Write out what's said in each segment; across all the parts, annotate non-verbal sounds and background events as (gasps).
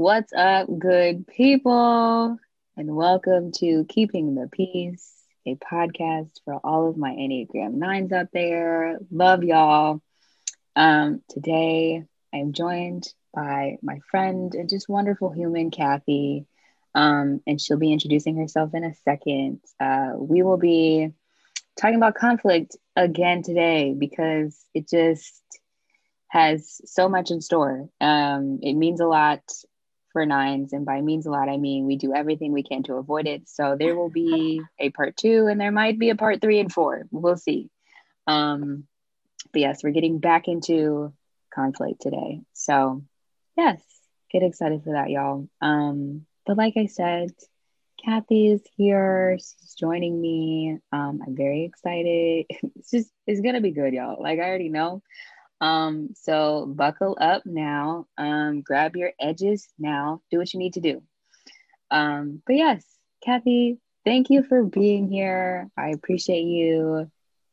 What's up, good people? And welcome to Keeping the Peace, a podcast for all of my Enneagram nines out there. Love y'all. Um, today, I'm joined by my friend and just wonderful human, Kathy. Um, and she'll be introducing herself in a second. Uh, we will be talking about conflict again today because it just has so much in store. Um, it means a lot for nines, and by means a lot, I mean we do everything we can to avoid it. So there will be a part two, and there might be a part three and four. We'll see. Um, but yes, we're getting back into conflict today. So yes, get excited for that, y'all. Um, but like I said, Kathy is here. She's joining me. Um, I'm very excited. (laughs) it's just it's gonna be good, y'all. Like I already know. Um, so buckle up now. Um, grab your edges now. Do what you need to do. Um, but yes, Kathy, thank you for being here. I appreciate you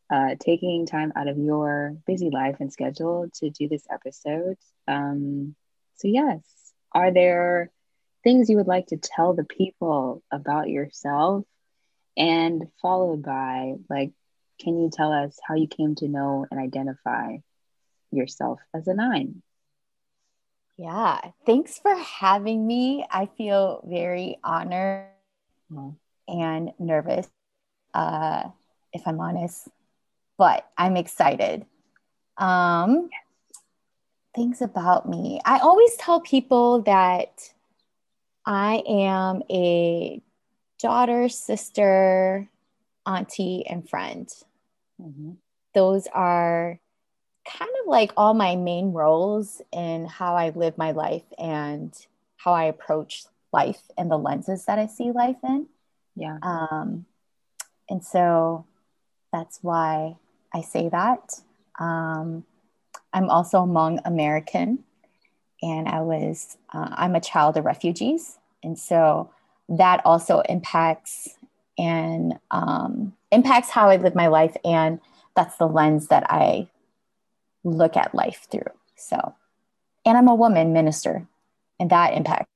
uh, taking time out of your busy life and schedule to do this episode. Um, so yes, are there things you would like to tell the people about yourself? And followed by, like, can you tell us how you came to know and identify yourself as a nine? Yeah, thanks for having me. I feel very honored mm-hmm. and nervous, uh, if I'm honest, but I'm excited. Um, things about me. I always tell people that I am a daughter, sister, auntie, and friend. Mm-hmm. Those are kind of like all my main roles in how I live my life and how I approach life and the lenses that I see life in. Yeah. Um, and so that's why I say that. Um, I'm also Hmong American and I was uh, I'm a child of refugees, and so that also impacts and um, impacts how I live my life, and that's the lens that I look at life through. So, and I'm a woman minister, and that impacts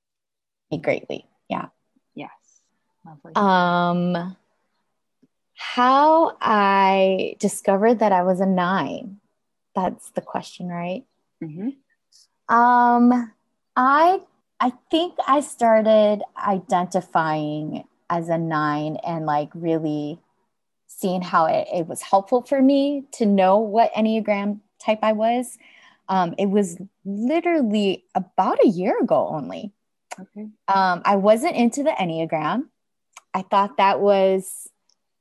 me greatly. Yeah. Yes. Lovely. Um, how I discovered that I was a nine. That's the question, right? Mm-hmm. Um, I I think I started identifying as a nine and like really seeing how it, it was helpful for me to know what Enneagram type I was. Um, it was literally about a year ago only. Okay. Um, I wasn't into the Enneagram. I thought that was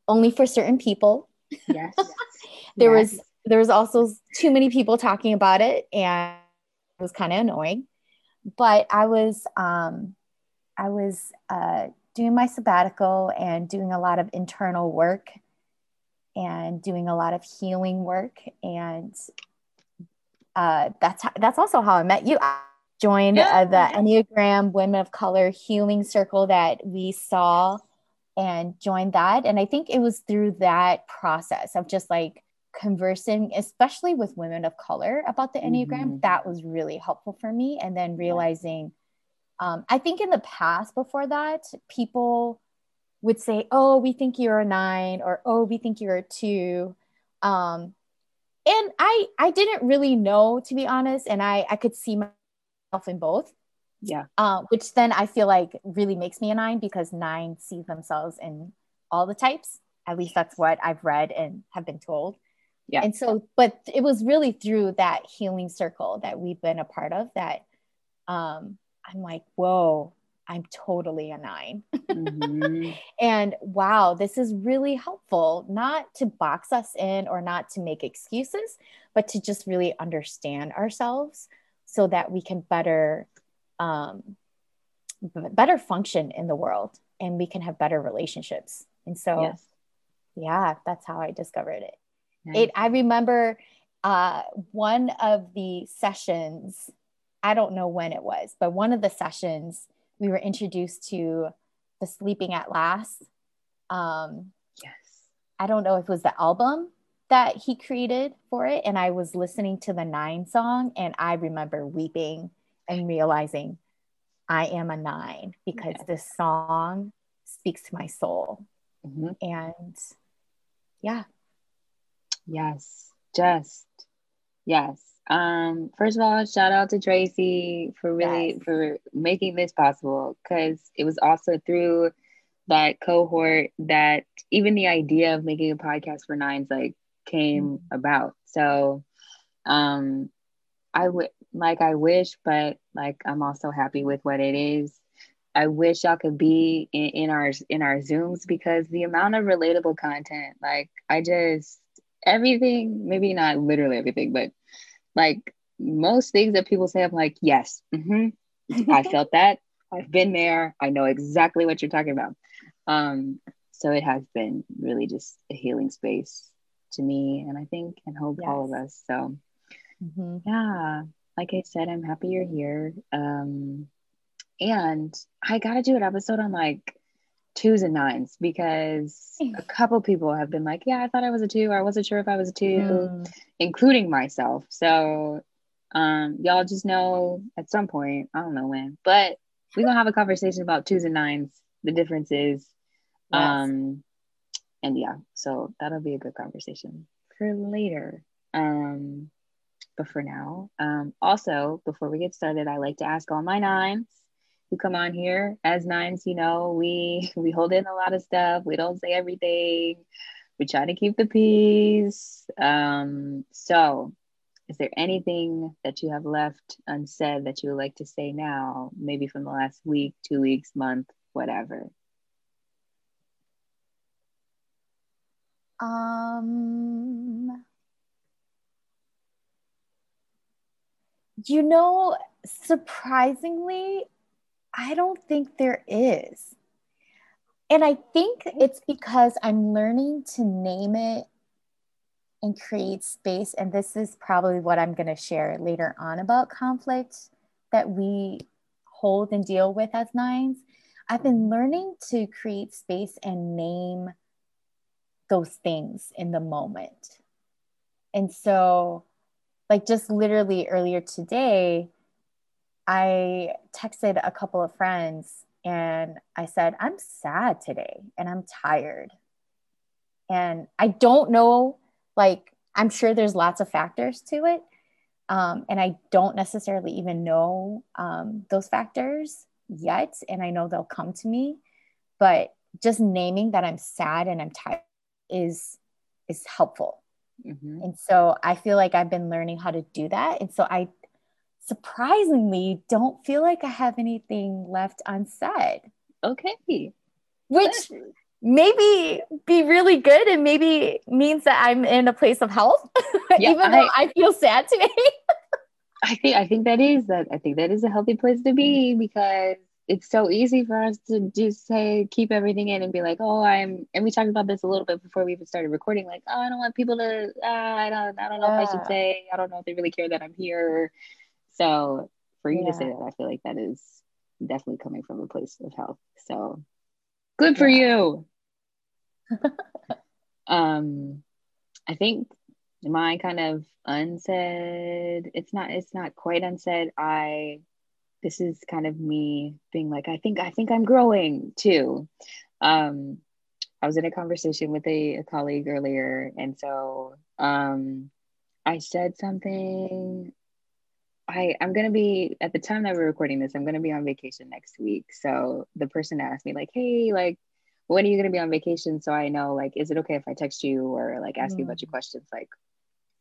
only for certain people. Yes. (laughs) there yes. was there was also too many people talking about it and it was kind of annoying. But I was um, I was uh, doing my sabbatical and doing a lot of internal work and doing a lot of healing work and uh, that's that's also how I met you. I joined uh, the Enneagram Women of Color Healing Circle that we saw and joined that. And I think it was through that process of just like conversing, especially with women of color about the Enneagram, mm-hmm. that was really helpful for me. And then realizing, um, I think in the past before that, people would say, Oh, we think you're a nine, or Oh, we think you're a two. Um, and I, I didn't really know, to be honest. And I, I could see myself in both. Yeah. Uh, which then I feel like really makes me a nine because nine see themselves in all the types. At least that's what I've read and have been told. Yeah. And so, but it was really through that healing circle that we've been a part of that um, I'm like, whoa, I'm totally a 9 mm-hmm. (laughs) and wow, this is really helpful, not to box us in or not to make excuses, but to just really understand ourselves so that we can better um, better function in the world and we can have better relationships. And so, yes. yeah, that's how I discovered it. Nice. It I remember uh, one of the sessions, I don't know when it was, but one of the sessions we were introduced to the Sleeping at Last. Um, yes. I don't know if it was the album that he created for it. And I was listening to the Nine song and I remember weeping and realizing I am a nine because yeah. this song speaks to my soul. Mm-hmm. And yeah. Yes, just yes. Um, first of all, shout out to Tracy for really yes. for making this possible because it was also through that cohort that even the idea of making a podcast for nines like came mm-hmm. about. So um I would like I wish, but like I'm also happy with what it is. I wish y'all could be in, in our in our Zooms because the amount of relatable content, like I just everything, maybe not literally everything, but like most things that people say, I'm like, yes, mm-hmm, I (laughs) felt that. I've been there. I know exactly what you're talking about. Um, so it has been really just a healing space to me, and I think and hope yes. all of us. So mm-hmm. yeah, like I said, I'm happy you're here. Um, and I gotta do an episode on like twos and nines because a couple people have been like, yeah, I thought I was a two, or I wasn't sure if I was a two, mm. including myself. So um, y'all just know at some point, I don't know when, but we're gonna have a conversation about twos and nines, the differences. Yes. Um, and yeah, so that'll be a good conversation for later. Um, but for now, um, also before we get started, I like to ask all my nines who come on here as nines you know we we hold in a lot of stuff. We don't say everything. We try to keep the peace. Um so is there anything that you have left unsaid that you would like to say now maybe from the last week two weeks month whatever? Um you know surprisingly I don't think there is. And I think it's because I'm learning to name it and create space. And this is probably what I'm going to share later on about conflict that we hold and deal with as nines. I've been mm-hmm. learning to create space and name those things in the moment. And so, like, just literally earlier today, I texted a couple of friends and I said, I'm sad today and I'm tired. And I don't know, like, I'm sure there's lots of factors to it. Um, and I don't necessarily even know um, those factors yet. And I know they'll come to me. But just naming that I'm sad and I'm tired is is helpful. Mm-hmm. And so I feel like I've been learning how to do that. And so I surprisingly don't feel like I have anything left unsaid. Okay. Which maybe be really good and maybe means that I'm in a place of health, (laughs) yeah, even though I, I feel sad today. (laughs) I think I think that is that I think that is a healthy place to be because it's so easy for us to just say keep everything in and be like, oh, I'm and we talked about this a little bit before we even started recording, like, oh, I don't want people to uh, I don't I don't know if I should say, I don't know if they really care that I'm here. So for you yeah. to say that, I feel like that is definitely coming from a place of health. So good for yeah. you. (laughs) um, I think my kind of unsaid, it's not, it's not quite unsaid. I, this is kind of me being like, I think, I think I'm growing too. Um, I was in a conversation with a, a colleague earlier, and so um, I said something I, I'm gonna be at the time that we're recording this, I'm gonna be on vacation next week. So the person asked me, like, hey, like, when are you gonna be on vacation? So I know, like, is it okay if I text you or like ask mm. you a bunch of mm. questions like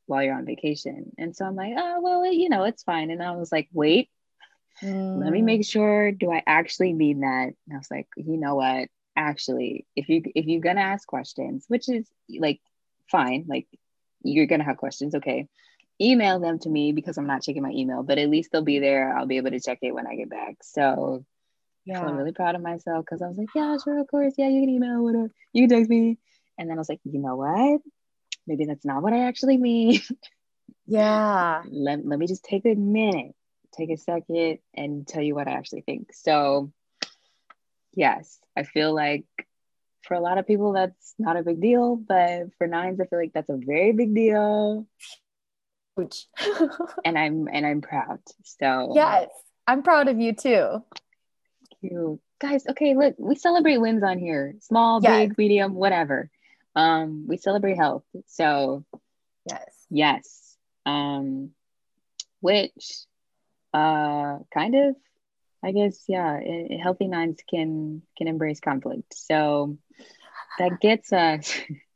while you're on vacation? And so I'm like, oh well, you know, it's fine. And I was like, wait, mm. let me make mm. sure, do I actually mean that? And I was like, you know what? Actually, if you if you're gonna ask questions, which is like fine, like you're gonna have questions, okay email them to me because I'm not checking my email, but at least they'll be there. I'll be able to check it when I get back. So yeah, I'm really proud of myself because I was like, yeah, sure, of course. Yeah, you can email, whatever. You can text me. And then I was like, you know what? Maybe that's not what I actually mean. (laughs) Yeah. let, let me just take a minute, take a second, and tell you what I actually think. So, yes, I feel like for a lot of people, that's not a big deal. But for nines, I feel like that's a very big deal. (laughs) and I'm and I'm proud. So yes, I'm proud of you too. you. Guys, okay, look, we celebrate wins on here. Small, Yes. big, medium, whatever. Um, we celebrate health. So Yes. yes. Um, which uh kind of I guess yeah, healthy minds can can embrace conflict. So that gets us (laughs)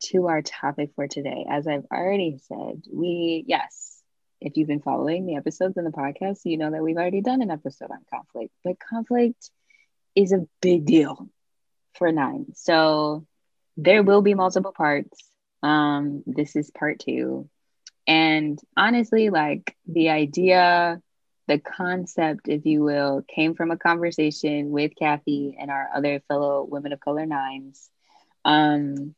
to our topic for today. As I've already said, we yes, if you've been following the episodes in the podcast, you know that we've already done an episode on conflict. But conflict is a big deal for nine. So there will be multiple parts. Um, this is part two. And honestly, like the idea, the concept, if you will, came from a conversation with Kathy and our other fellow women of color nines. Um,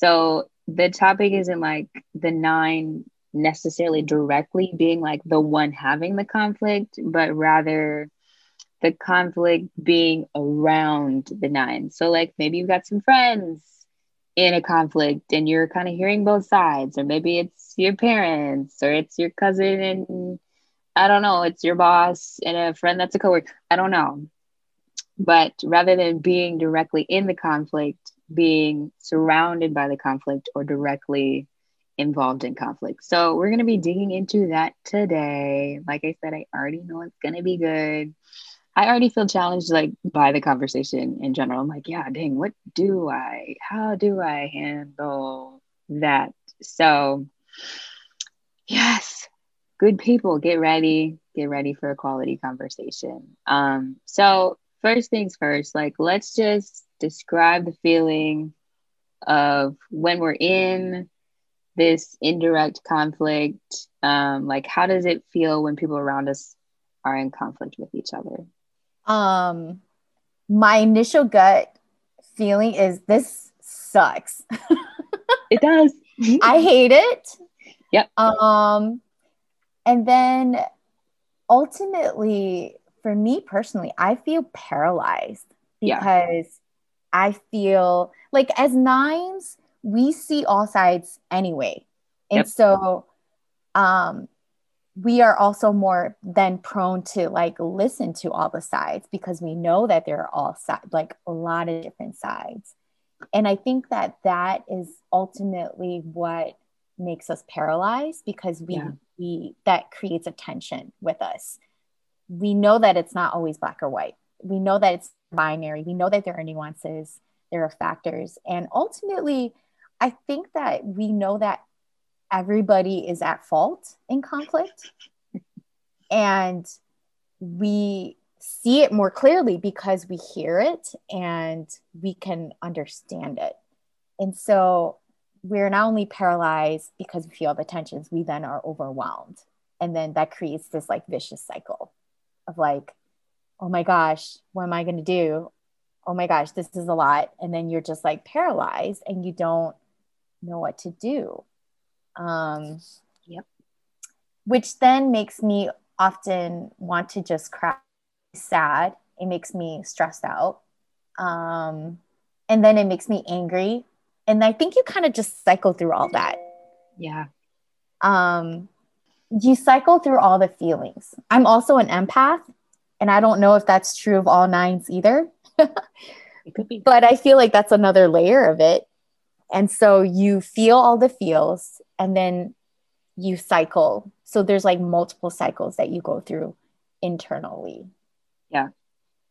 so the topic isn't like the nine necessarily directly being like the one having the conflict, but rather the conflict being around the nine. So, like, maybe you've got some friends in a conflict and you're kind of hearing both sides, or maybe it's your parents, or it's your cousin and I don't know, it's your boss and a friend that's a coworker. I don't know. But rather than being directly in the conflict, being surrounded by the conflict or directly involved in conflict. So we're going to be digging into that today. Like I said, I already know it's going to be good. I already feel challenged like by the conversation in general. I'm like, yeah, dang, what do I how do I handle that? So yes, good people, get ready, get ready for a quality conversation. Um, so first things first, like let's just describe the feeling of when we're in this indirect conflict. Um, like how does it feel when people around us are in conflict with each other? Um, my initial gut feeling is this sucks. (laughs) It does. (laughs) I hate it. Yep. Um, and then ultimately, for me personally, I feel paralyzed because I feel like as nines, we see all sides anyway. And Yep. so um we are also more than prone to like listen to all the sides because we know that there are all sides like a lot of different sides and i think that that is ultimately what makes us paralyzed because we Yeah. we that creates a tension with us we know that it's not always black or white we know that it's binary. We know that there are nuances there are factors. And ultimately i think that we know that everybody is at fault in conflict. (laughs) And we see it more clearly because we hear it and we can understand it. And so we're not only paralyzed because we feel the tensions we then are overwhelmed. And then that creates this like vicious cycle of like oh my gosh what am i going to do? Oh my gosh this is a lot. And then you're just like paralyzed and you don't know what to do. Um Yep. which then makes me often want to just cry sad. It makes me stressed out. Um and then it makes me angry. And i think you kind of just cycle through all that. Yeah. um you cycle through all the feelings. I'm also an empath and i don't know if that's true of all nines either It could be. but I feel like that's another layer of it. And so you feel all the feels and then you cycle. So there's like multiple cycles that you go through internally. Yeah.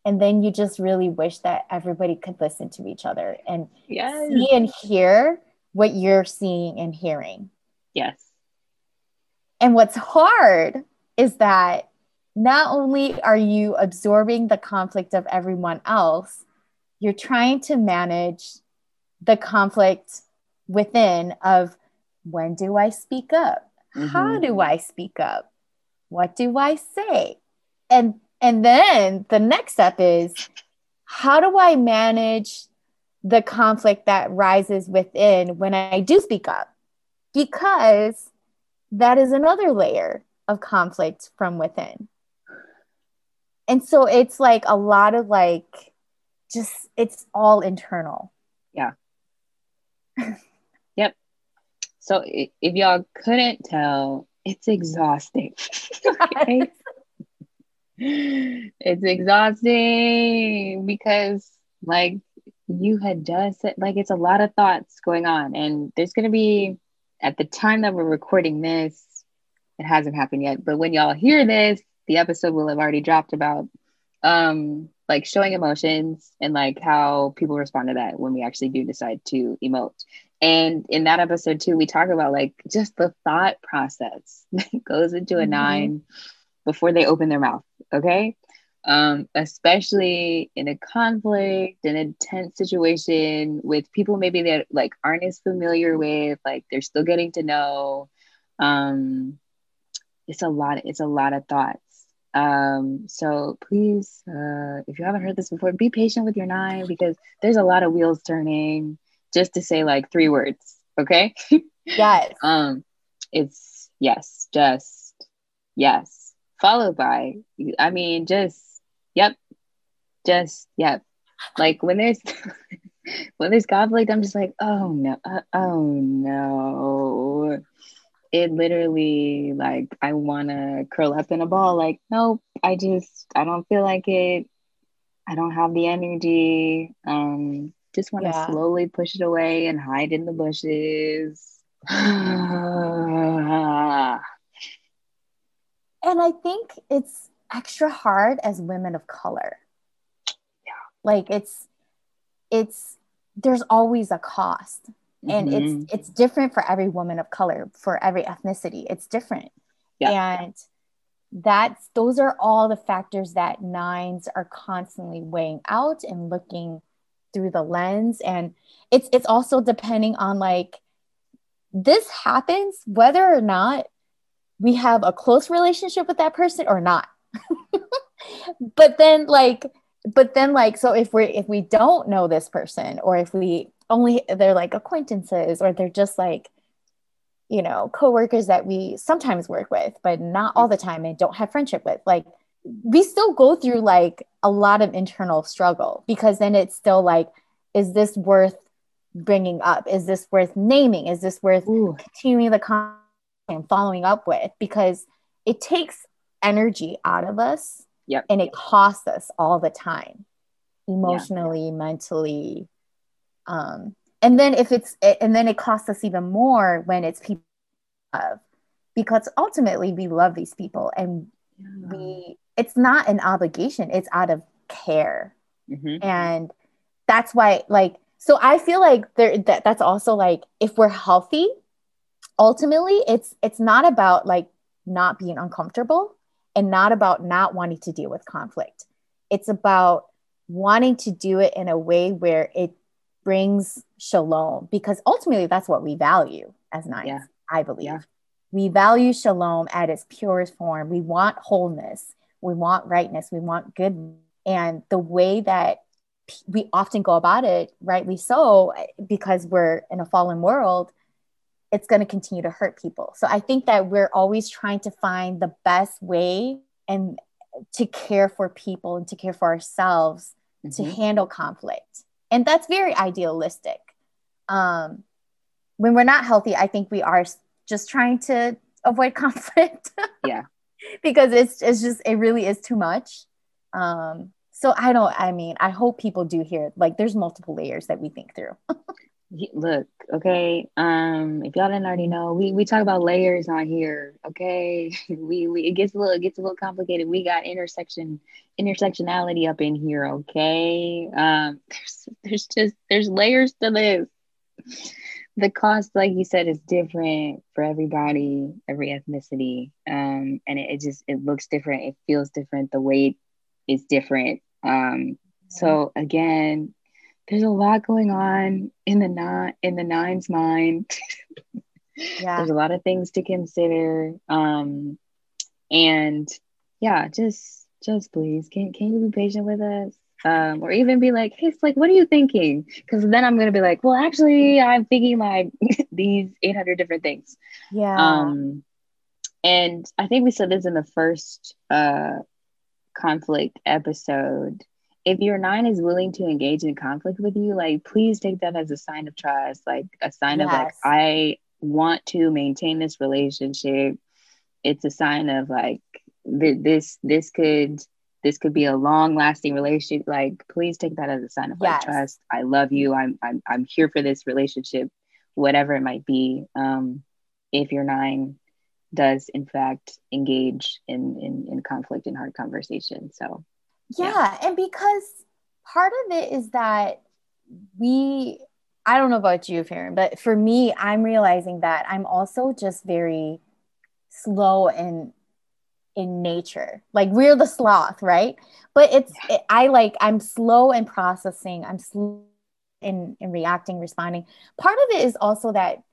And then you just really wish that everybody could listen to each other and Yes. see and hear what you're seeing and hearing. Yes. And what's hard is that not only are you absorbing the conflict of everyone else, you're trying to manage the conflict within of when do I speak up? How Mhm. do I speak up? What do I say? And and then the next step is how do I manage the conflict that rises within when I do speak up? Because that is another layer of conflict from within. And so it's like a lot of like just it's all internal. Yeah. (laughs) Yep. So if y'all couldn't tell, it's exhausting. (laughs) Okay? (laughs) it's exhausting because like you had just said like it's a lot of thoughts going on and there's going to be at the time that we're recording this it hasn't happened yet but when y'all hear this the episode will have already dropped about um like showing emotions and like how people respond to that when we actually do decide to emote and in that episode too we talk about like just the thought process (laughs) that goes into a mm-hmm. nine before they open their mouth okay um, especially in a conflict, an intense situation with people maybe that like aren't as familiar with, like they're still getting to know. Um, it's a lot. It's a lot of thoughts. Um, so please, uh, if you haven't heard this before, be patient with your nine because there's a lot of wheels turning. Just to say like three words, okay? (laughs) Yes. um, it's yes, just yes, followed by. I mean, just Yep. Just yep. Like when there's (laughs) when there's conflict, I'm just like, oh no, uh, oh no. It literally like I want to curl up in a ball. Like, nope, I just I don't feel like it. I don't have the energy. Um, just want to yeah. slowly push it away and hide in the bushes. (sighs) and I think it's extra hard as women of color. Yeah. Like it's it's there's always a cost. And mm-hmm. it's it's different for every woman of color, for every ethnicity. It's different. Yeah. And that's those are all the factors that nines are constantly weighing out and looking through the lens and it's it's also depending on like this happens whether or not we have a close relationship with that person or not (laughs) but then like but then like so if we're if we don't know this person or if we only they're like acquaintances or they're just like you know coworkers that we sometimes work with but not all the time and don't have friendship with like we still go through like a lot of internal struggle because then it's still like is this worth bringing up is this worth naming is this worth Ooh. continuing the conversation and following up with because it takes energy out of us. Yep. And it costs us all the time, emotionally, yeah. mentally. Um, and then if it's and then it costs us even more when it's people love, because ultimately we love these people and yeah. we it's not an obligation, it's out of care. Mm-hmm. And that's why like so I feel like there that that's also like if we're healthy, ultimately it's it's not about like not being uncomfortable and not about not wanting to deal with conflict. It's about wanting to do it in a way where it brings shalom because ultimately that's what we value as nines, yeah. I believe. Yeah. We value shalom at its purest form. We want wholeness, we want rightness, we want good. And the way that we often go about it, rightly so, because we're in a fallen world, it's going to continue to hurt people. So I think that we're always trying to find the best way and to care for people and to care for ourselves mm-hmm. to handle conflict. And that's very idealistic. Um, when we're not healthy, I think we are just trying to avoid (laughs) conflict. yeah. because it's it's just it really is too much. Um, so I don't I mean, I hope people do hear like there's multiple layers that we think through. (laughs) look okay um if y'all didn't already know we we talk about layers on here okay? (laughs) We, we it gets a little it gets a little complicated. We got intersection intersectionality up in here okay? Um (laughs) there's there's just there's layers to this. The cost like you said is different for everybody every ethnicity um and it, it just it looks different. It feels different. The weight is different. Um so again there's a lot going on in the nine in the nine's mind. (laughs) yeah. There's a lot of things to consider. Um, and yeah, just just please can can you be patient with us? Um, or even be like, hey, like, what are you thinking? Because then I'm gonna be like, well, actually, I'm thinking like (laughs) these 800 different things. Yeah. Um, and I think we said this in the first uh conflict episode if your nine is willing to engage in conflict with you, like please take that as a sign of trust, like a sign yes. of like I want to maintain this relationship. It's a sign of like th- this this could this could be a long lasting relationship. Like please take that as a sign of like trust. I love you. I'm, I'm i'm here for this relationship whatever it might be um if your nine does in fact engage in in, in conflict and hard conversation. So yeah. And because part of it is that we i don't know about you Farron, but for me i'm realizing that i'm also just very slow in in nature like we're the sloth right? But it's it, i like i'm slow in processing i'm slow in in reacting responding. Part of it is also that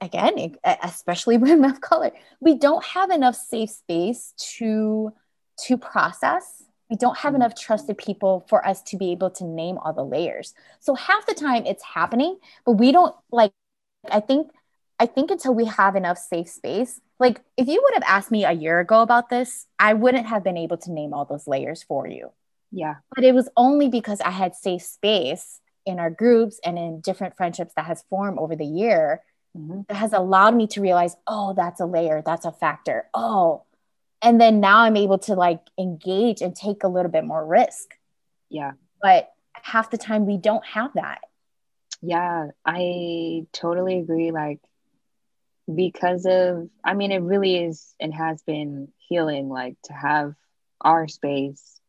again especially (laughs) women of color we don't have enough safe space to to process we don't have enough trusted people for us to be able to name all the layers. So half the time it's happening but we don't like i think i think until we have enough safe space like if you would have asked me a year ago about this i wouldn't have been able to name all those layers for you. Yeah. But it was only because i had safe space in our groups and in different friendships that has formed over the year Mhm. that has allowed me to realize oh that's a layer that's a factor. Oh and then now i'm able to like engage and take a little bit more risk yeah but half the time we don't have that Yeah, I totally agree. Like, because of, I mean, it really is and has been healing, like, to have our space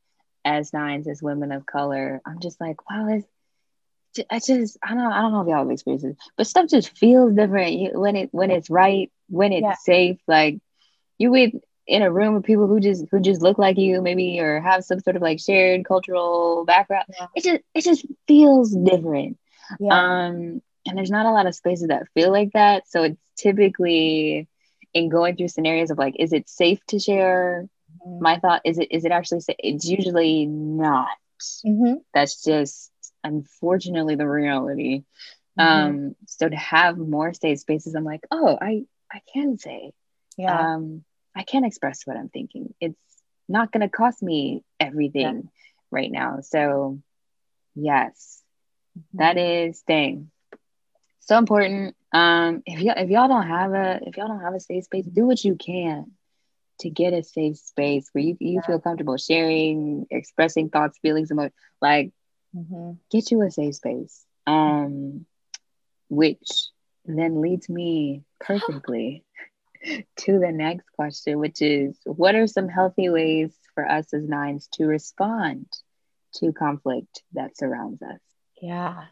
as nines, as women of color. I'm just like, wow, it's, I just, I don't, I don't know if y'all have experiences, but stuff just feels different when it, when it's right, when it's Yeah. safe. Like, you with in a room with people who just, who just look like you, maybe, or have some sort of like shared cultural background. Yeah. It just, it just feels different. yeah Um, and there's not a lot of spaces that feel like that. So it's typically in going through scenarios of like, is it safe to share? Mhm. My thought is it is it actually safe? It's usually not. Mhm. That's just unfortunately the reality. Mhm. Um, so to have more safe spaces, I'm like, oh, I I can say, yeah um, I can't express what I'm thinking. It's not gonna cost me everything right now. So yes, Mm-hmm. that is dang so important um if y'all if y'all don't have a if y'all don't have a safe space do what you can to get a safe space where you, you feel comfortable sharing expressing thoughts feelings emotions like Mhm. get you a safe space um which then leads me perfectly (gasps) (laughs) (laughs) to the next question which is what are some healthy ways for us as nines to respond to conflict that surrounds us? Yeah.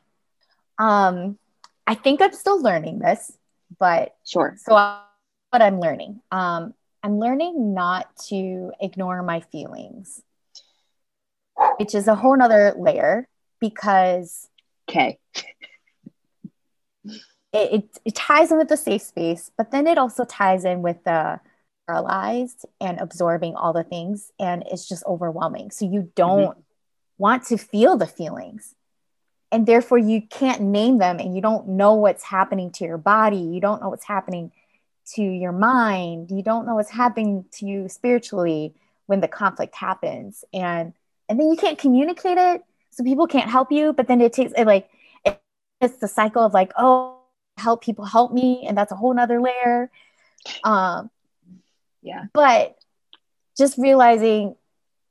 Um i think i'm still learning this but sure. so I- what i'm learning um i'm learning not to ignore my feelings which is a whole nother layer because okay it, it, it ties in with the safe space but then it also ties in with the paralyzed and absorbing all the things and it's just overwhelming. So you mm-hmm. don't want to feel the feelings. And therefore you can't name them and you don't know what's happening to your body. You don't know what's happening to your mind. You don't know what's happening to you spiritually when the conflict happens. And and then you can't communicate it so people can't help you but then it takes it like it's the cycle of like oh help people help me and that's a whole nother layer. Um yeah. but just realizing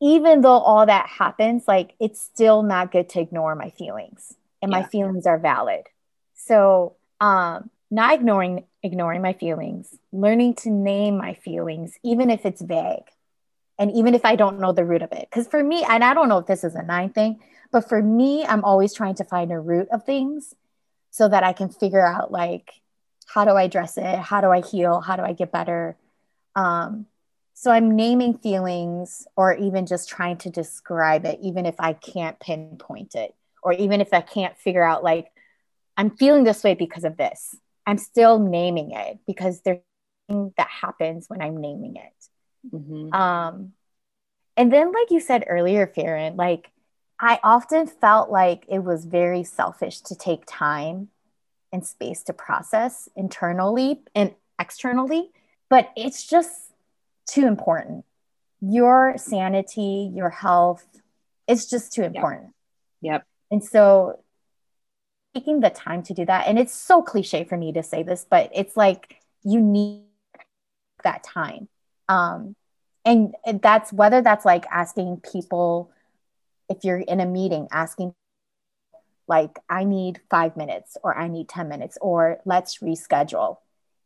even though all that happens like it's still not good to ignore my feelings and my feelings are valid. So um not ignoring ignoring my feelings learning to name my feelings even if it's vague and even if i don't know the root of it. Because for me and i don't know if this is a nine thing but for me i'm always trying to find a root of things so that i can figure out like how do i address it how do i heal how do i get better um, so I'm naming feelings or even just trying to describe it, even if I can't pinpoint it, or even if I can't figure out, like, I'm feeling this way because of this. I'm still naming it because there's something that happens when I'm naming it. Mhm. Um, and then, like you said earlier, Farron, like, I often felt like it was very selfish to take time and space to process internally and externally, but it's just too important. Your sanity, your health, it's just too important. Yep. And so taking the time to do that, and it's so cliche for me to say this, but it's like you need that time. Um, and that's whether that's like asking people if you're in a meeting asking like i need five minutes or i need 10 minutes or let's reschedule.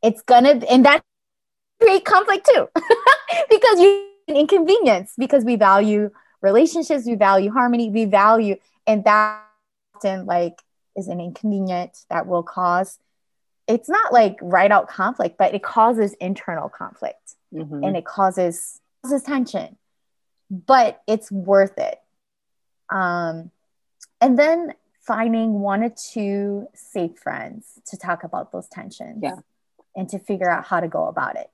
It's gonna and that create conflict too (laughs) because you inconvenience because we value relationships we value harmony we value and that often like is an inconvenience that will cause it's not like right out conflict but it causes internal conflict. Mm-hmm. and it causes causes tension. But it's worth it um and then finding one or two safe friends to talk about those tensions yeah. and to figure out how to go about it.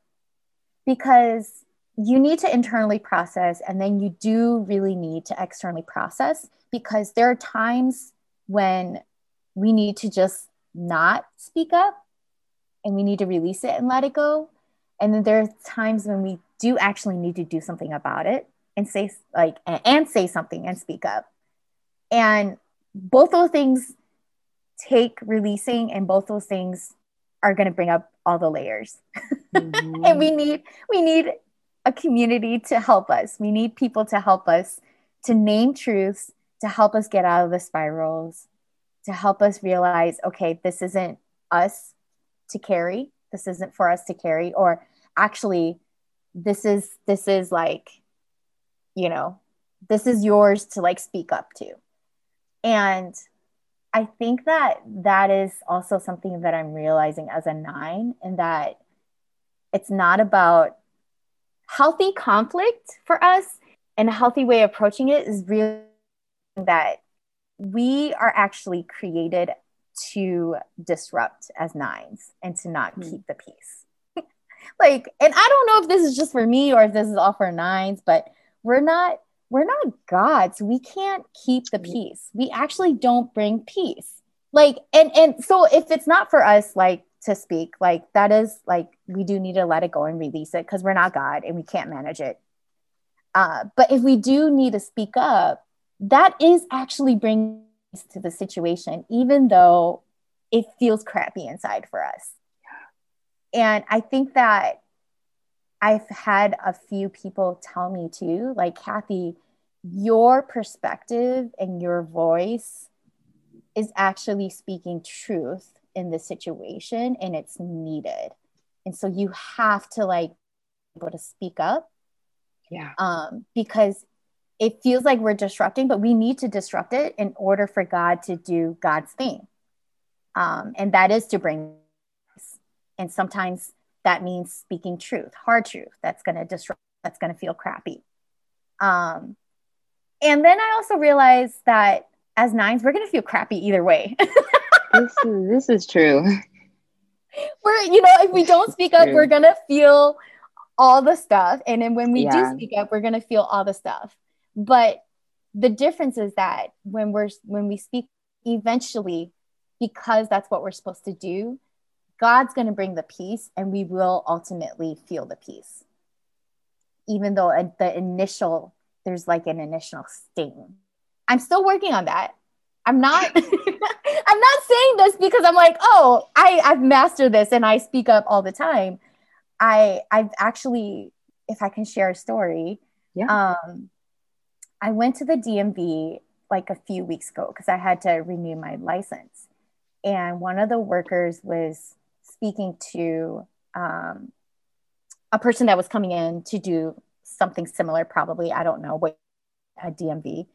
Because you need to internally process and then you do really need to externally process because there are times when we need to just not speak up and we need to release it and let it go. And then there are times when we do actually need to do something about it and say like and say something and speak up. And both those things take releasing and both those things are going to bring up all the layers. Mm-hmm. (laughs) and we need we need a community to help us. We need people to help us to name truths to help us get out of the spirals to help us realize okay this isn't us to carry this isn't for us to carry or actually this is this is like you know this is yours to like speak up to and I think that that is also something that I'm realizing as a nine, and that it's not about healthy conflict for us and a healthy way of approaching it is really that we are actually created to disrupt as nines and to not mm-hmm. keep the peace. (laughs) like, and I don't know if this is just for me or if this is all for nines, but we're not we're not gods. We can't keep the peace. We actually don't bring peace. Like, and and so if it's not for us, like to speak, like that is like we do need to let it go and release it because we're not God and we can't manage it. Uh, but if we do need to speak up, that is actually bringing to the situation, even though it feels crappy inside for us. And I think that I've had a few people tell me too, like, Kathy, your perspective and your voice is actually speaking truth in the situation and it's needed. And so you have to like be able to speak up. Yeah. Um, because it feels like we're disrupting, but we need to disrupt it in order for God to do God's thing. Um, and that is to bring, and sometimes that means speaking truth, hard truth that's going to disrupt, that's going to feel crappy. Um, and then I also realized that as nines, we're going to feel crappy either way. (laughs) this, is, this is true. We're, you know, if we don't speak up, we're going to feel all the stuff. And then when we yeah. do speak up, we're going to feel all the stuff. But the difference is that when we're, when we speak eventually, because that's what we're supposed to do, God's going to bring the peace and we will ultimately feel the peace. Even though the initial, there's like an initial sting. I'm still working on that. I'm not (laughs) I'm not saying this because I'm like, oh, I, I've mastered this and I speak up all the time. I I've actually, if I can share a story, yeah. Um, I went to the DMV like a few weeks ago because I had to renew my license. And one of the workers was speaking to um, a person that was coming in to do something similar, probably, I don't know, what a DMV.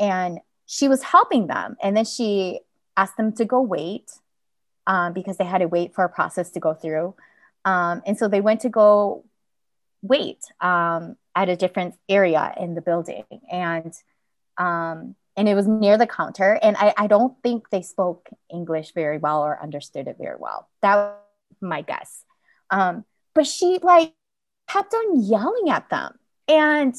And she was helping them. And then she asked them to go wait um, because they had to wait for a process to go through. Um, and so they went to go wait um, at a different area in the building. And um, and it was near the counter. And I, I don't think they spoke English very well or understood it very well. That was my guess. Um, but she like kept on yelling at them. And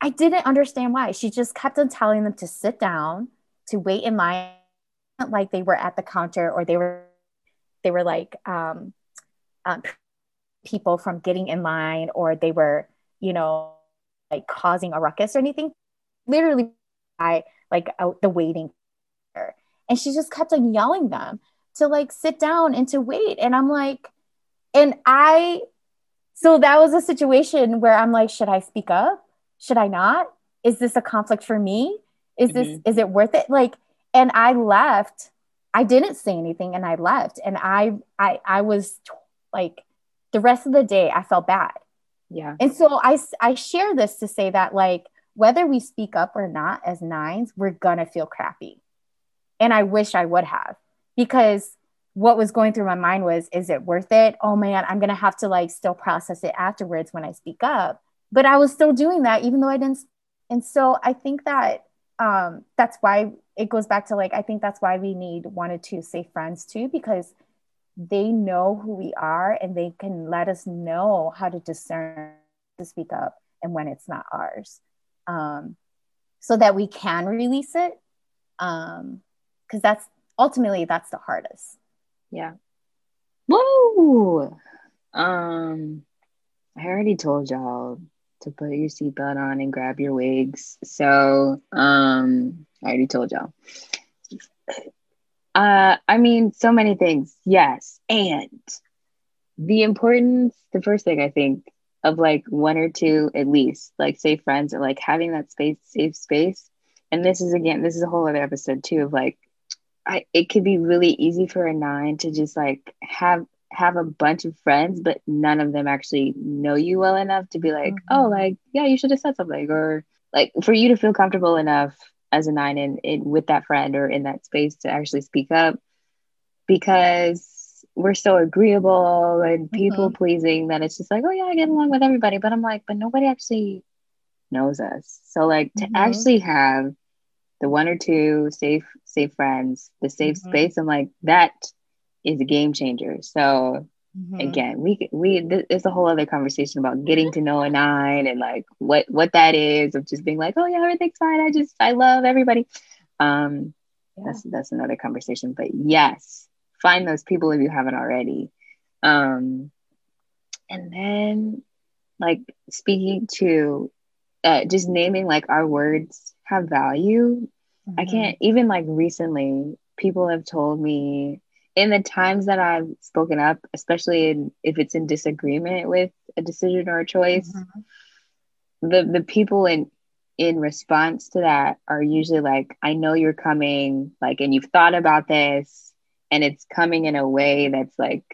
I didn't understand why. She just kept on telling them to sit down, to wait in line, like they were at the counter or they were they were like um, um, people from getting in line or they were, you know, like causing a ruckus or anything. Literally, I like out the waiting. And she just kept on yelling them to like sit down and to wait. And I'm like, and I so that was a situation where I'm like, should I speak up? Should I not? Is this a conflict for me? Is mm-hmm. this is it worth it? Like, and I left. I didn't say anything and I left. And I I I was like the rest of the day I felt bad. Yeah. And so I I share this to say that like whether we speak up or not as nines, we're gonna feel crappy. And I wish I would have because what was going through my mind was, is it worth it? Oh man, I'm gonna have to like still process it afterwards when I speak up. But I was still doing that even though I didn't. And so I think that um, that's why it goes back to like I think that's why we need one or two safe friends too because they know who we are and they can let us know how to discern to speak up and when it's not ours um, so that we can release it because um, that's ultimately that's the hardest. Yeah. Whoa um i already told y'all to put your seatbelt on and grab your wigs. So um i already told y'all. Uh i mean so many things. Yes. And the importance the first thing i think of like one or two at least like safe friends or like having that space safe space and this is again this is a whole other episode too of like I, it could be really easy for a nine to just like have have a bunch of friends but none of them actually know you well enough to be like mm-hmm. oh like yeah you should have said something or like for you to feel comfortable enough as a nine in, in with that friend or in that space to actually speak up because we're so agreeable and people mm-hmm. pleasing that it's just like, oh yeah, I get along with everybody. But I'm like, but nobody actually knows us. So like to mm-hmm. actually have the one or two safe, safe friends, the safe mm-hmm. space, I'm like, that is a game changer. So mm-hmm. again, we we there's a whole other conversation about getting to know a nine and like what what that is of just being like, oh yeah, everything's fine. I just I love everybody. Um yeah. that's that's another conversation. But yes, find those people if you haven't already. Um, and then, like, speaking to uh, just naming like our words have value. Mm-hmm. I can't even like recently, people have told me in the times that I've spoken up, especially in, if it's in disagreement with a decision or a choice, mm-hmm. the the people in in response to that are usually like, I know you're coming, like, and you've thought about this and it's coming in a way that's like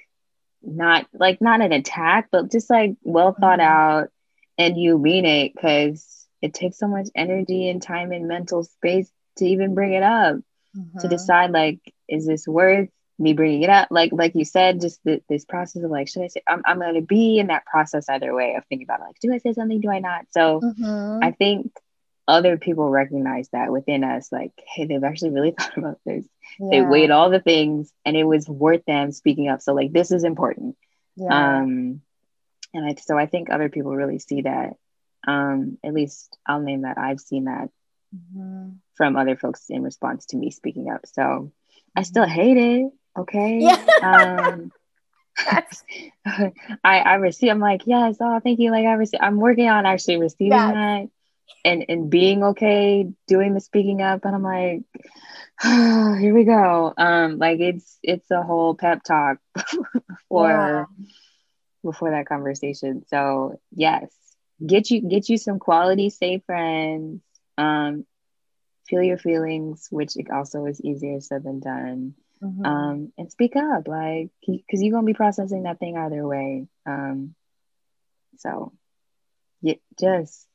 not like not an attack but just like well thought mm-hmm. out and you mean it because it takes so much energy and time and mental space to even bring it up mm-hmm. to decide like is this worth me bringing it up like like you said just the, this process of like should i say i'm, I'm going to be in that process either way of thinking about like do i say something do i not so mm-hmm. i think other people recognize that within us like hey they've actually really (laughs) thought about this yeah. they weighed all the things and it was worth them speaking up so like this is important yeah. um and I, so i think other people really see that um at least i'll name that i've seen that mm-hmm. from other folks in response to me speaking up so i still mm-hmm. hate it okay yeah. um (laughs) (laughs) I, I receive I'm like, yes, oh thank you. Like I receive I'm working on actually receiving yes. that and and being okay doing the speaking up and i'm like oh, (sighs) here we go. Um like it's it's a whole pep talk (laughs) for yeah. before that conversation. So yes get you get you some quality safe friends. Um feel your feelings which also is easier said than done. Mm-hmm. um and speak up like because you're gonna be processing that thing either way. Um so yeah, just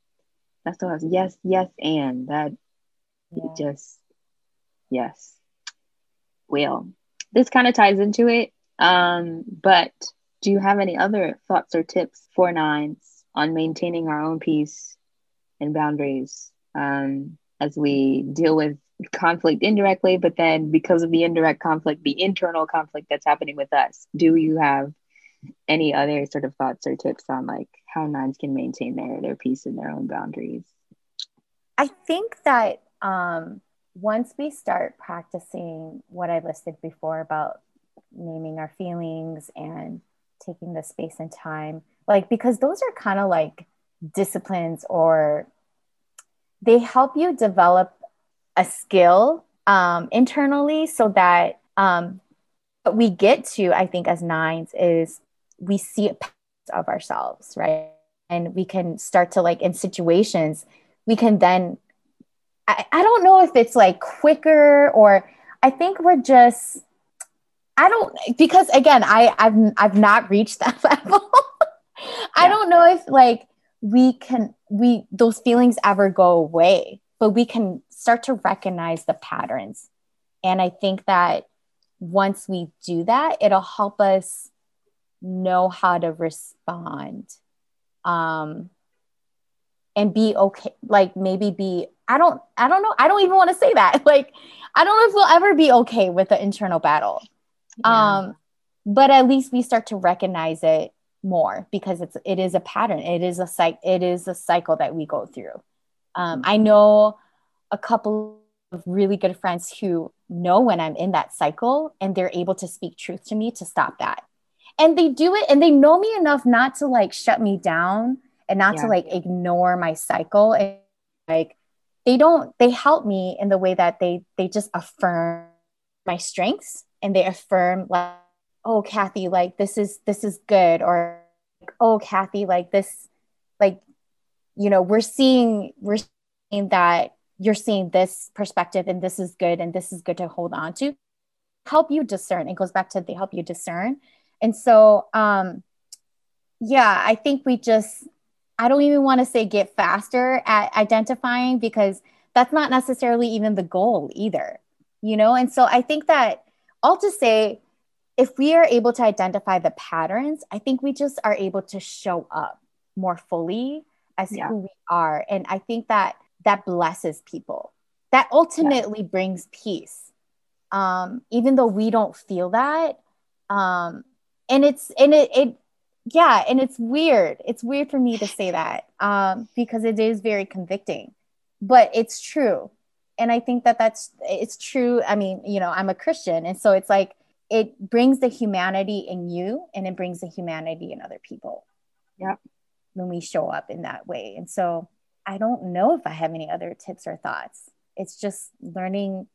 that's I was. Yes, yes, and that yeah. just yes. Well, this kind of ties into it. Um, but do you have any other thoughts or tips for nines on maintaining our own peace and boundaries um, as we deal with conflict indirectly, but then because of the indirect conflict, the internal conflict that's happening with us, do you have any other sort of thoughts or tips on like how nines can maintain their their peace and their own boundaries? I think that um once we start practicing what i listed before about naming our feelings and taking the space and time like because those are kind of like disciplines or they help you develop a skill um, internally so that um, what we get to i think as nines is we see a pattern of ourselves, right? And we can start to like in situations, we can then, I, I don't know if it's like quicker or I think we're just, I don't, because again, I, I've, I've not reached that (laughs) level. I don't know if like we can, we, those feelings ever go away, but we can start to recognize the patterns. And I think that once we do that, it'll help us know how to respond um and be okay like maybe be i don't i don't know i don't even want to say that (laughs) like i don't know if we'll ever be okay with the internal battle yeah. um but at least we start to recognize it more because it's it is a pattern it is a cycle it is a cycle that we go through. Um i know a couple of really good friends who know when i'm in that cycle and they're able to speak truth to me to stop that and they do it and they know me enough not to like shut me down and not yeah. to like ignore my cycle. And like they don't they help me in the way that they they just affirm my strengths and they affirm like oh kathy like this is this is good. Or like, oh kathy like this like you know we're seeing we're seeing that you're seeing this perspective and this is good and this is good to hold on to. Help you discern. It goes back to they help you discern and so, um, yeah, I think we just, I don't even want to say get faster at identifying because that's not necessarily even the goal either, you know? And so I think that all to say, if we are able to identify the patterns, I think we just are able to show up more fully as yeah. who we are. And I think that that blesses people. That ultimately yeah. brings peace. Um, even though we don't feel that, um, and it's and it, it yeah and it's weird. It's weird for me to say that um, because it is very convicting but it's true. And i think that that's it's true. I mean you know i'm a christian and so it's like it brings the humanity in you and it brings the humanity in other people. Yeah when we show up in that way. And so i don't know if i have any other tips or thoughts. It's just learning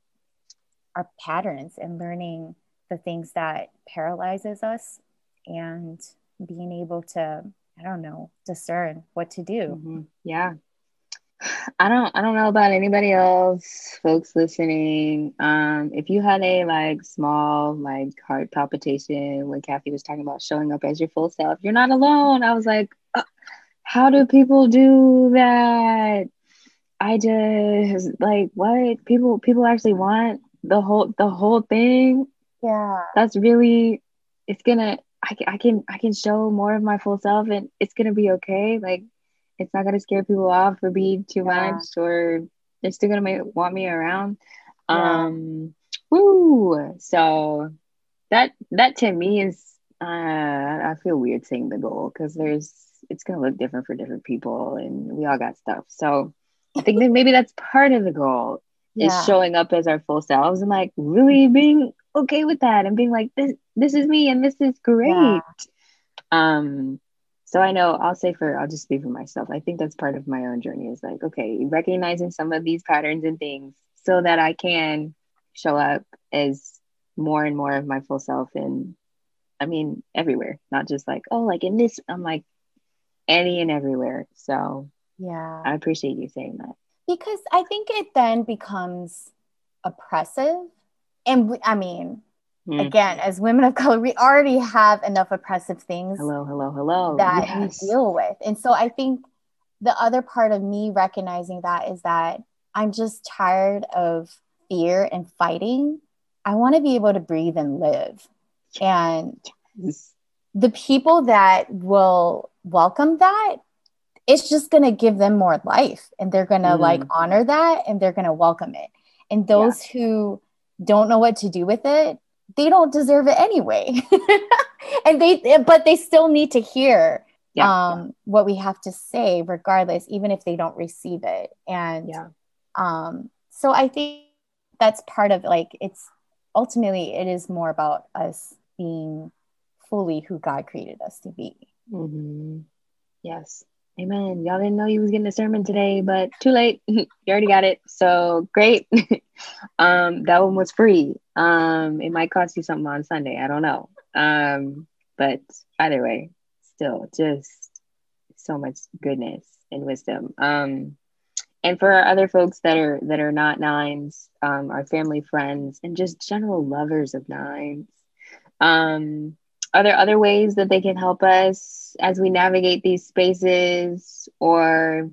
our patterns and learning the things that paralyzes us and being able to i don't know discern what to do. Mm-hmm. yeah. I don't i don't know about anybody else folks listening. Um if you had a like small like heart palpitation when kathy was talking about showing up as your full self you're not alone. I was like uh, how do people do that? I just like what? People people actually want the whole the whole thing yeah that's really it's gonna I, I can I can show more of my full self and it's gonna be okay like it's not gonna scare people off or be too yeah. much or they're still gonna make, want me around yeah. um woo so that that to me is uh I feel weird saying the goal because there's it's gonna look different for different people and we all got stuff so I think that maybe that's part of the goal yeah. is showing up as our full selves and like really being okay with that and being like this this is me and this is great. Yeah. um so i know i'll say for i'll just speak for myself. I think that's part of my own journey is like okay recognizing some of these patterns and things so that i can show up as more and more of my full self and i mean everywhere not just like oh like in this i'm like any and everywhere. So yeah. I appreciate you saying that. Because i think it then becomes oppressive and we, I mean, mm. again, as women of color, we already have enough oppressive things. Hello, hello, hello. That yes. we deal with. And so I think the other part of me recognizing that is that I'm just tired of fear and fighting. I want to be able to breathe and live. And yes. the people that will welcome that, it's just going to give them more life and they're going to mm. like honor that and they're going to welcome it. And those yeah. who don't know what to do with it, they don't deserve it anyway. (laughs) and they, but they still need to hear yeah, um, what we have to say, regardless, even if they don't receive it. And yeah. um, so I think that's part of like, it's ultimately, it is more about us being fully who God created us to be. Mm-hmm. Yes. Amen. Y'all didn't know you was getting a sermon today, but too late. (laughs) you already got it. So great. (laughs) um, that one was free. Um, it might cost you something on Sunday. I don't know. Um, but either way, still just so much goodness and wisdom. Um, and for our other folks that are that are not nines, um, our family, friends, and just general lovers of nines, um, are there other ways that they can help us as we navigate these spaces, or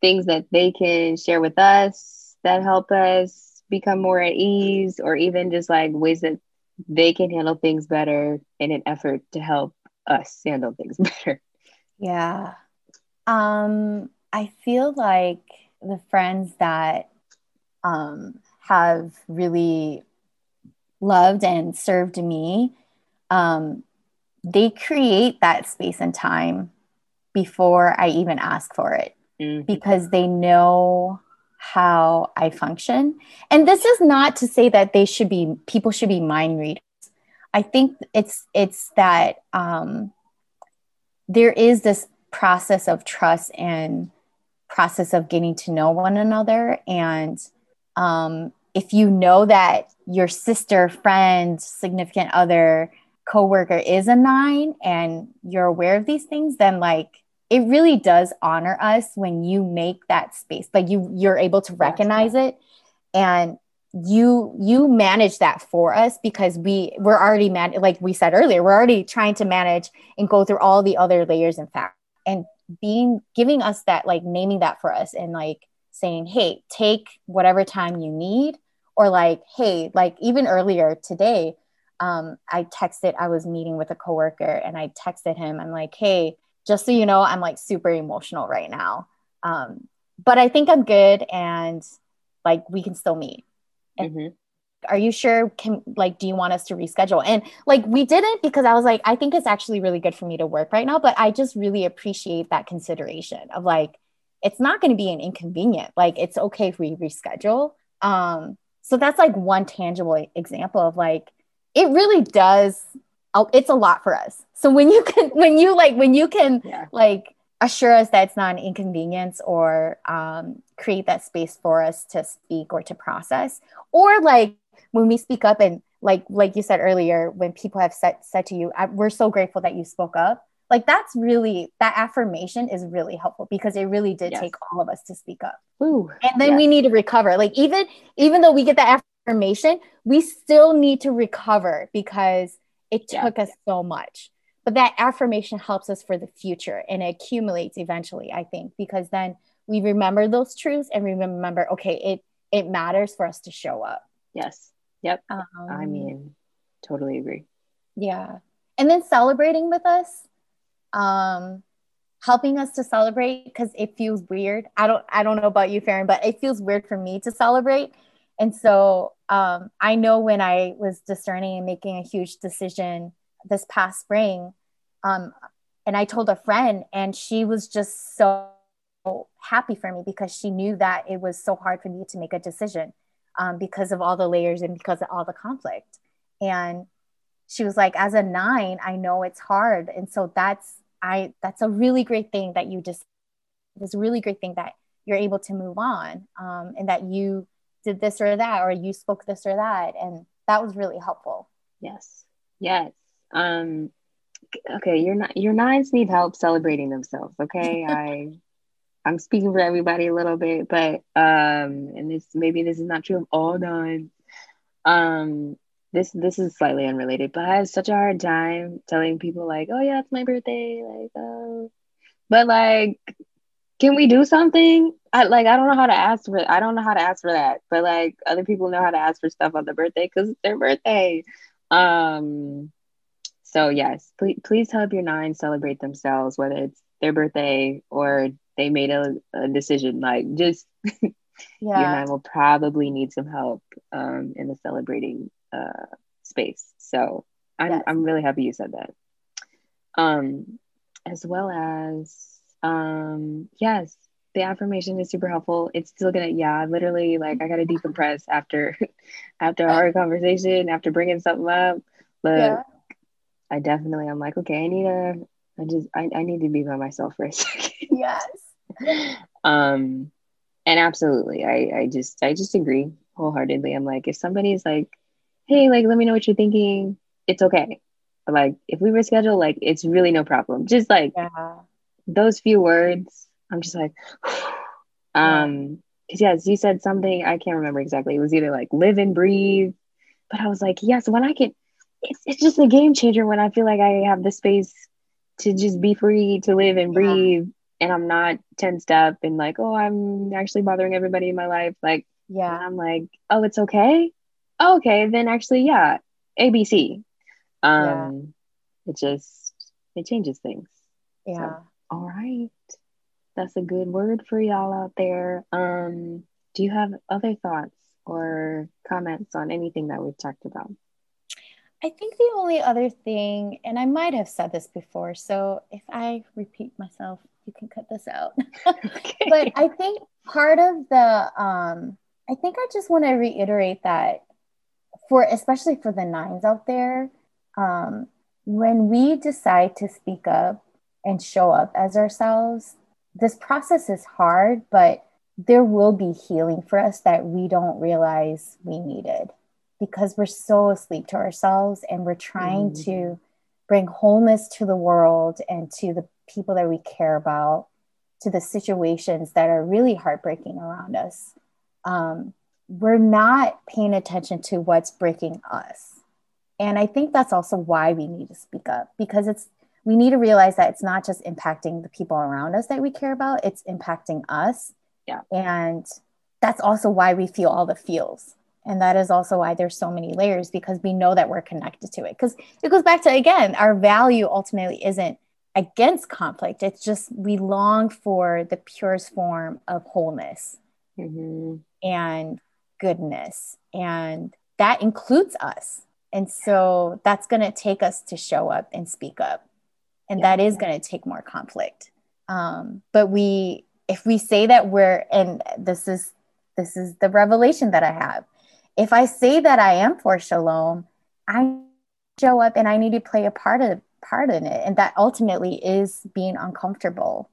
things that they can share with us that help us become more at ease, or even just like ways that they can handle things better in an effort to help us handle things (laughs) better? Yeah. Um, I feel like the friends that um, have really loved and served me, um, they create that space and time before I even ask for it mm-hmm. because they know how I function. And this is not to say that they should be people should be mind readers. I think it's it's that um, there is this process of trust and process of getting to know one another and um, if you know that your sister friend significant other coworker is a nine and you're aware of these things then like it really does honor us when you make that space like you you're able to recognize it and you you manage that for us because we we're already man like we said earlier we're already trying to manage and go through all the other layers and facts. And being giving us that like naming that for us and like saying hey take whatever time you need or like hey like even earlier today um, i texted i was meeting with a coworker and i texted him. I'm like hey just so you know i'm like super emotional right now. Um, but i think i'm good and like we can still meet. Mm-hmm. are you sure? Can like do you want us to reschedule? And like we didn't because i was like i think it's actually really good for me to work right now but i just really appreciate that consideration of like it's not going to be an inconvenient. Like it's okay if we reschedule. Um so that's like one tangible example of like it really does it's a lot for us so when you can (laughs) when you like when you can yeah. like assure us that it's not an inconvenience or um, create that space for us to speak or to process or like when we speak up and like like you said earlier when people have said said to you we're so grateful that you spoke up like that's really that affirmation is really helpful because it really did yes. take all of us to speak up Ooh, and then yes. we need to recover like even even though we get that affirmation we still need to recover because it took yeah. us so much but that affirmation helps us for the future and it accumulates eventually i think because then we remember those truths and we remember okay it it matters for us to show up yes Yep. Um, I mean, totally agree. Yeah. And then celebrating with us, um, helping us to celebrate because it feels weird. I don't I don't know about you, Farron, but it feels weird for me to celebrate. And so um, I know when I was discerning and making a huge decision this past spring, um, and I told a friend, and she was just so happy for me because she knew that it was so hard for me to make a decision um, because of all the layers and because of all the conflict. And she was like, as a nine, I know it's hard. And so that's, I, that's a really great thing that you just, a really great thing that you're able to move on um, and that you did this or that, or you spoke this or that. And that was really helpful. Yes. Yes. Um, okay. Your, your nines need help celebrating themselves. Okay. (laughs) I, I'm speaking for everybody a little bit, but um, and this maybe this is not true of all nine. Um, this this is slightly unrelated, but I have such a hard time telling people like, oh yeah, it's my birthday, like, oh, but like, can we do something? I like I don't know how to ask for I don't know how to ask for that, but like other people know how to ask for stuff on their birthday because it's their birthday. Um, so yes, please please help your nine celebrate themselves, whether it's their birthday or they made a, a decision like just (laughs) yeah. you and I will probably need some help um, in the celebrating uh, space. So I'm yes. I'm really happy you said that. Um, as well as um, yes, the affirmation is super helpful. It's still gonna yeah, literally like I gotta decompress after (laughs) after a hard conversation, after bringing something up. But yeah. I definitely I'm like okay, I need a I just I, I need to be by myself for a (laughs) second. Yes. (laughs) um and absolutely I I just I just agree wholeheartedly. I'm like if somebody's like, hey, like let me know what you're thinking, it's okay. like if we reschedule, like it's really no problem. Just like yeah. Those few words, I'm just like, (sighs) um, because yes, you said something I can't remember exactly. It was either like live and breathe, but I was like, yes, when I can, it's it's just a game changer when I feel like I have the space to just be free to live and breathe, yeah. and I'm not tensed up and like, oh, I'm actually bothering everybody in my life. Like, yeah, I'm like, oh, it's okay. Oh, okay, then actually, yeah, ABC. Um, yeah. it just it changes things. Yeah. So, all right. That's a good word for y'all out there. Um, do you have other thoughts or comments on anything that we've talked about? I think the only other thing, and I might have said this before, so if I repeat myself, you can cut this out. (laughs) okay. But I think part of the, um, I think I just want to reiterate that for, especially for the nines out there, um, when we decide to speak up and show up as ourselves, this process is hard, but there will be healing for us that we don't realize we needed because we're so asleep to ourselves and we're trying mm. to bring wholeness to the world and to the people that we care about, to the situations that are really heartbreaking around us. Um, we're not paying attention to what's breaking us. And I think that's also why we need to speak up because it's we need to realize that it's not just impacting the people around us that we care about, it's impacting us. Yeah. And that's also why we feel all the feels. And that is also why there's so many layers because we know that we're connected to it. Because it goes back to, again, our value ultimately isn't against conflict. It's just we long for the purest form of wholeness mm-hmm. and goodness. And that includes us. And so that's going to take us to show up and speak up and yeah. that is going to take more conflict. Um, but we if we say that we're and this is this is the revelation that i have. If i say that i am for shalom i show up and i need to play a part of part in it. And that ultimately is being uncomfortable.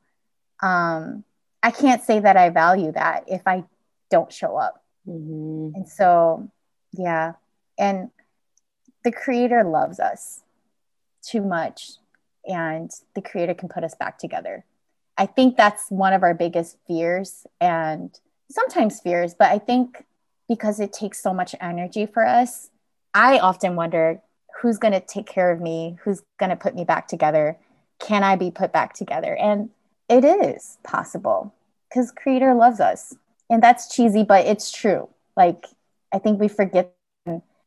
Um, i can't say that i value that if i don't show up. Mm-hmm. and so yeah. And the creator loves us too much and the creator can put us back together. I think that's one of our biggest fears and sometimes fears, but I think because it takes so much energy for us, I often wonder who's going to take care of me, who's going to put me back together. Can I be put back together? And it is possible because creator loves us. And that's cheesy, but it's true. Like I think we forget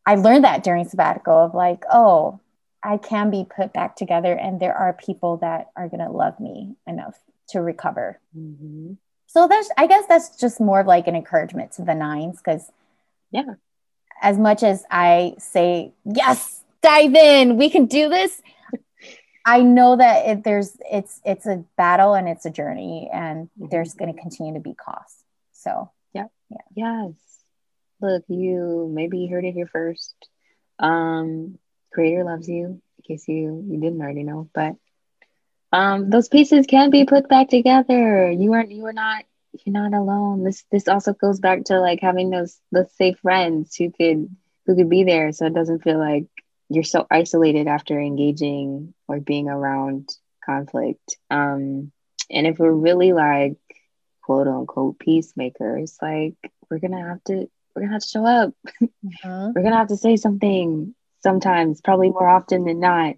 I learned that during sabbatical of like, oh, I can be put back together and there are people that are going to love me enough to recover. Mm-hmm. So that's, I guess that's just more of like an encouragement to the nines because, yeah, as much as I say, yes, dive in, we can do this. I know that it, there's it's it's a battle and it's a journey and mm-hmm. there's going to continue to be costs. So yeah, yeah, yes. Look, you maybe you heard it here first. Um, creator loves you in case you you didn't already know but um those pieces can be put back together. You aren't you are not you're not alone. This this also goes back to like having those those safe friends who could who could be there so it doesn't feel like you're so isolated after engaging or being around conflict. Um and if we're really like quote unquote peacemakers like we're gonna have to we're gonna have to show up. (laughs) Mm-hmm. we're gonna have to say something sometimes, probably more often than not.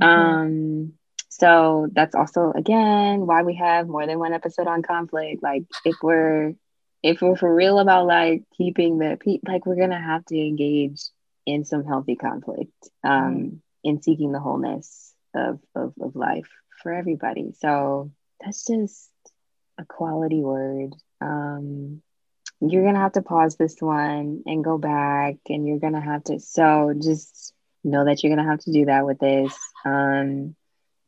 Mm-hmm. Um, so that's also again why we have more than one episode on conflict. Like if we're if we're for real about like keeping the pe- like we're gonna have to engage in some healthy conflict, um, mm-hmm. in seeking the wholeness of, of of life for everybody. So that's just a quality word. Um, you're gonna have to pause this one and go back and you're gonna have to so just know that you're gonna have to do that with this. Um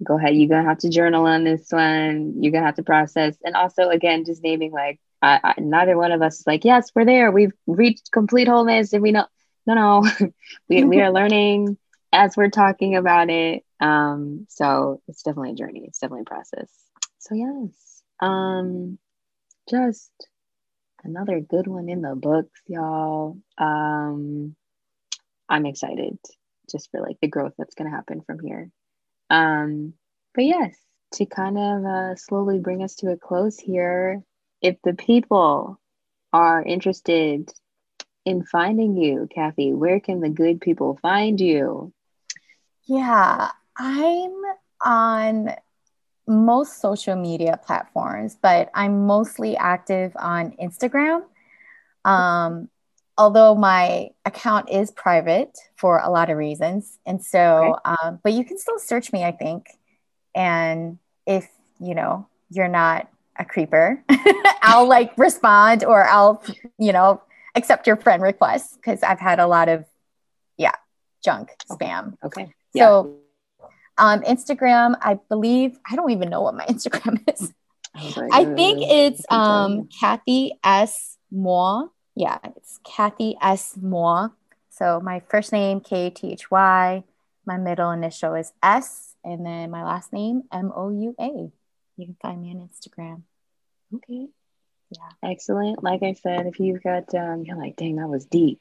go ahead. You're gonna have to journal on this one. You're gonna have to process. And also again just naming like I, I, neither one of us is like yes we're there. We've reached complete wholeness and we know no no. (laughs) We, we are (laughs) learning as we're talking about it. Um so it's definitely a journey. It's definitely a process. So yes. Um just another good one in the books, y'all. Um, I'm excited. just for like the growth that's going to happen from here. Um, but yes, to kind of uh, slowly bring us to a close here, if the people are interested in finding you, Kathy, where can the good people find you? Yeah, I'm on most social media platforms, but I'm mostly active on Instagram. Um, although my account is private for a lot of reasons. And so, okay. um, but you can still search me, I think. And if, you know, you're not a creeper, (laughs) I'll like respond or I'll, you know, accept your friend request because I've had a lot of, yeah, junk spam. Okay. So, um, Instagram, I believe, I don't even know what my (laughs) Instagram is. I think it's um, Kathy S. Moua yeah, it's Kathy S. Moua. So my first name, K T H Y. My middle initial is S. And then my last name, M O U A. You can find me on Instagram. Okay. Yeah. Excellent. Like I said, if you've got, um, you're like, dang, that was deep.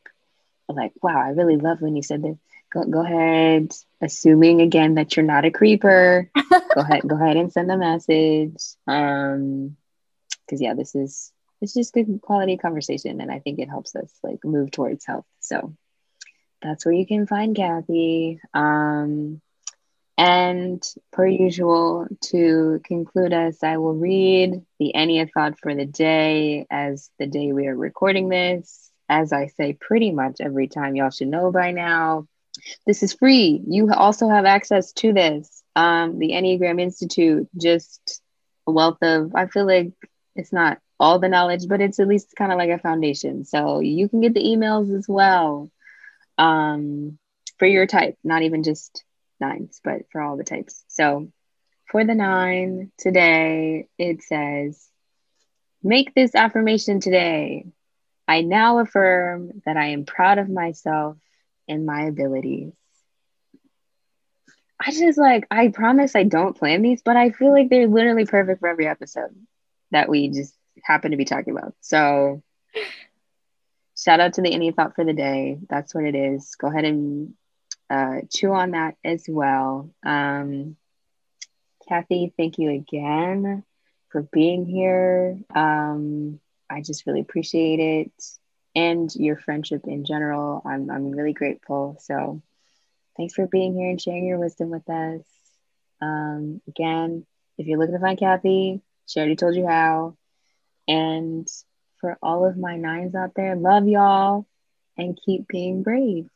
like, wow, I really love when you said this. Go, go ahead, assuming again that you're not a creeper. go ahead, go ahead and send a message. Um, because yeah, this is it's just good quality conversation and i think it helps us like move towards health so that's where you can find kathy um, and per usual to conclude us i will read the Enneathought for the day as the day we are recording this as i say pretty much every time y'all should know by now this is free you also have access to this um, the enneagram institute just a wealth of i feel like it's not all the knowledge, but it's at least kind of like a foundation. So you can get the emails as well um, for your type, not even just nines, but for all the types. So for the nine today, it says, Make this affirmation today. I now affirm that I am proud of myself and my abilities. I just like, I promise I don't plan these, but I feel like they're literally perfect for every episode that we just happen to be talking about. So shout out to the Enneathought for the day. That's what it is. Go ahead and uh, chew on that as well. Um, Kathy, thank you again for being here. Um, I just really appreciate it and your friendship in general. I'm, I'm really grateful. So thanks for being here and sharing your wisdom with us. Um, again, if you're looking to find Kathy, she already told you how. And for all of my nines out there, love y'all and keep being brave.